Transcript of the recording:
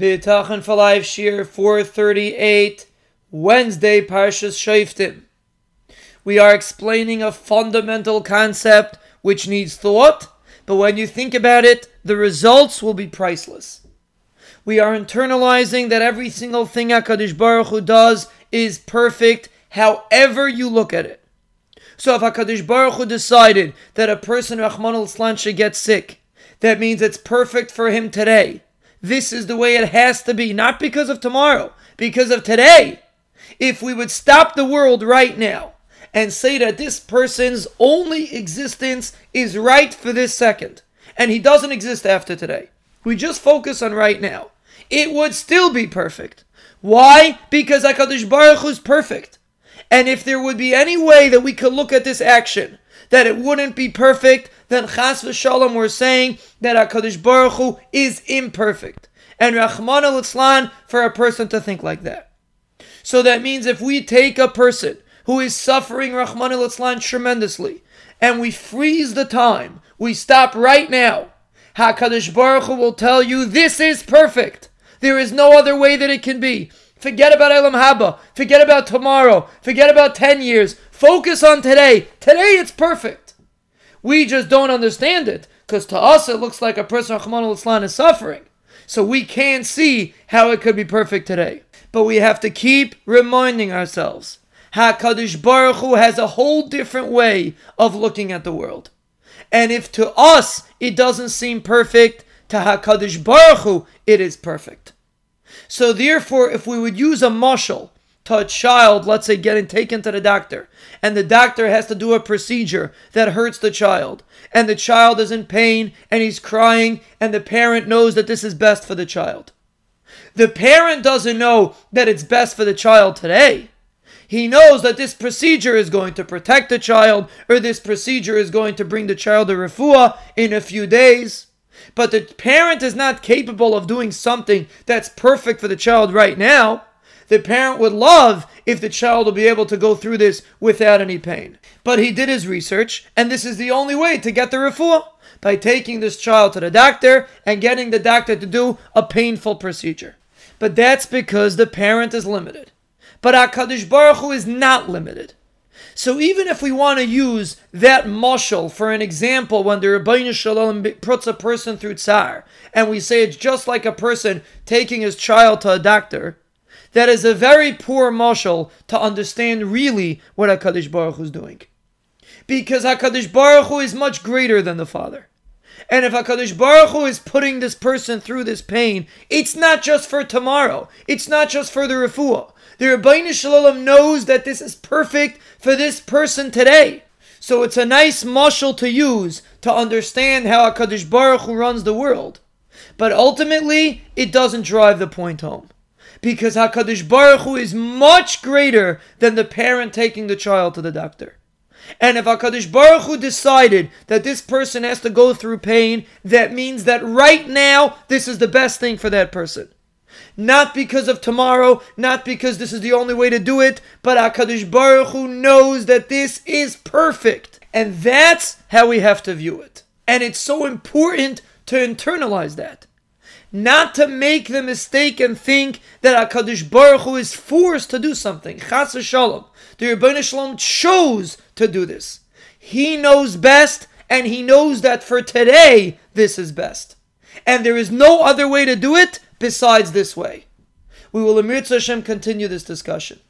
Bitachon for Life Shiur 438, Wednesday, Parshas Shoftim. We are explaining a fundamental concept which needs thought, but when you think about it, the results will be priceless. We are internalizing that every single thing HaKadosh Baruch Hu does is perfect, however you look at it. So if HaKadosh Baruch Hu decided that a person, Rahman al should get sick, that means it's perfect for him today this is the way it has to be, not because of tomorrow, because of today. If we would stop the world right now and say that this person's only existence is right for this second, and he doesn't exist after today, we just focus on right now, it would still be perfect. Why? Because HaKadosh Baruch Hu is perfect. And if there would be any way that we could look at this action that it wouldn't be perfect, then Chas v'Shalom we're saying that HaKadosh Baruch Hu is imperfect. And Rahman al for a person to think like that. So that means if we take a person who is suffering Rahman al tremendously, and we freeze the time, we stop right now, HaKadosh Baruch Hu will tell you, this is perfect. There is no other way that it can be. Forget about Olam Haba. Forget about tomorrow. Forget about 10 years. Focus on today. Today it's perfect. We just don't understand it because to us it looks like a person Rahman al is suffering. So we can't see how it could be perfect today. But we have to keep reminding ourselves HaKadosh Baruch Hu has a whole different way of looking at the world. And if to us it doesn't seem perfect, to HaKadosh Baruch Hu it is perfect. So therefore, if we would use a mashal to a child, let's say getting taken to the doctor, and the doctor has to do a procedure that hurts the child, and the child is in pain and he's crying, and the parent knows that this is best for the child. The parent doesn't know that it's best for the child today. He knows that this procedure is going to protect the child, or this procedure is going to bring the child a refuah in a few days. But the parent is not capable of doing something that's perfect for the child right now the parent would love if the child will be able to go through this without any pain. But he did his research, and this is the only way to get the refuah by taking this child to the doctor and getting the doctor to do a painful procedure. But that's because the parent is limited. But HaKadosh Baruch Hu is not limited. So even if we want to use that mashal for an example, when the Ribono Shel Olam puts a person through tsar, and we say it's just like a person taking his child to a doctor, that is a very poor mashal to understand really what HaKadosh Baruch Hu is doing. Because HaKadosh Baruch Hu is much greater than the Father. And if HaKadosh Baruch Hu is putting this person through this pain, it's not just for tomorrow. It's not just for the refuah. The Ribono Shel Olam knows that this is perfect for this person today. So it's a nice mashal to use to understand how HaKadosh Baruch Hu runs the world. But ultimately, it doesn't drive the point home because Hakadosh Baruch Hu is much greater than the parent taking the child to the doctor. And if Hakadosh Baruch Hu decided that this person has to go through pain, that means that right now this is the best thing for that person. Not because of tomorrow, not because this is the only way to do it, but Hakadosh Baruch Hu knows that this is perfect, and that's how we have to view it. And it's so important to internalize that not to make the mistake and think that HaKadosh Baruch Hu is forced to do something. Chas Shalom. The Ribono Shel Olam chose to do this. He knows best, and he knows that for today, this is best. And there is no other way to do it besides this way. We will, Amir Hashem, continue this discussion.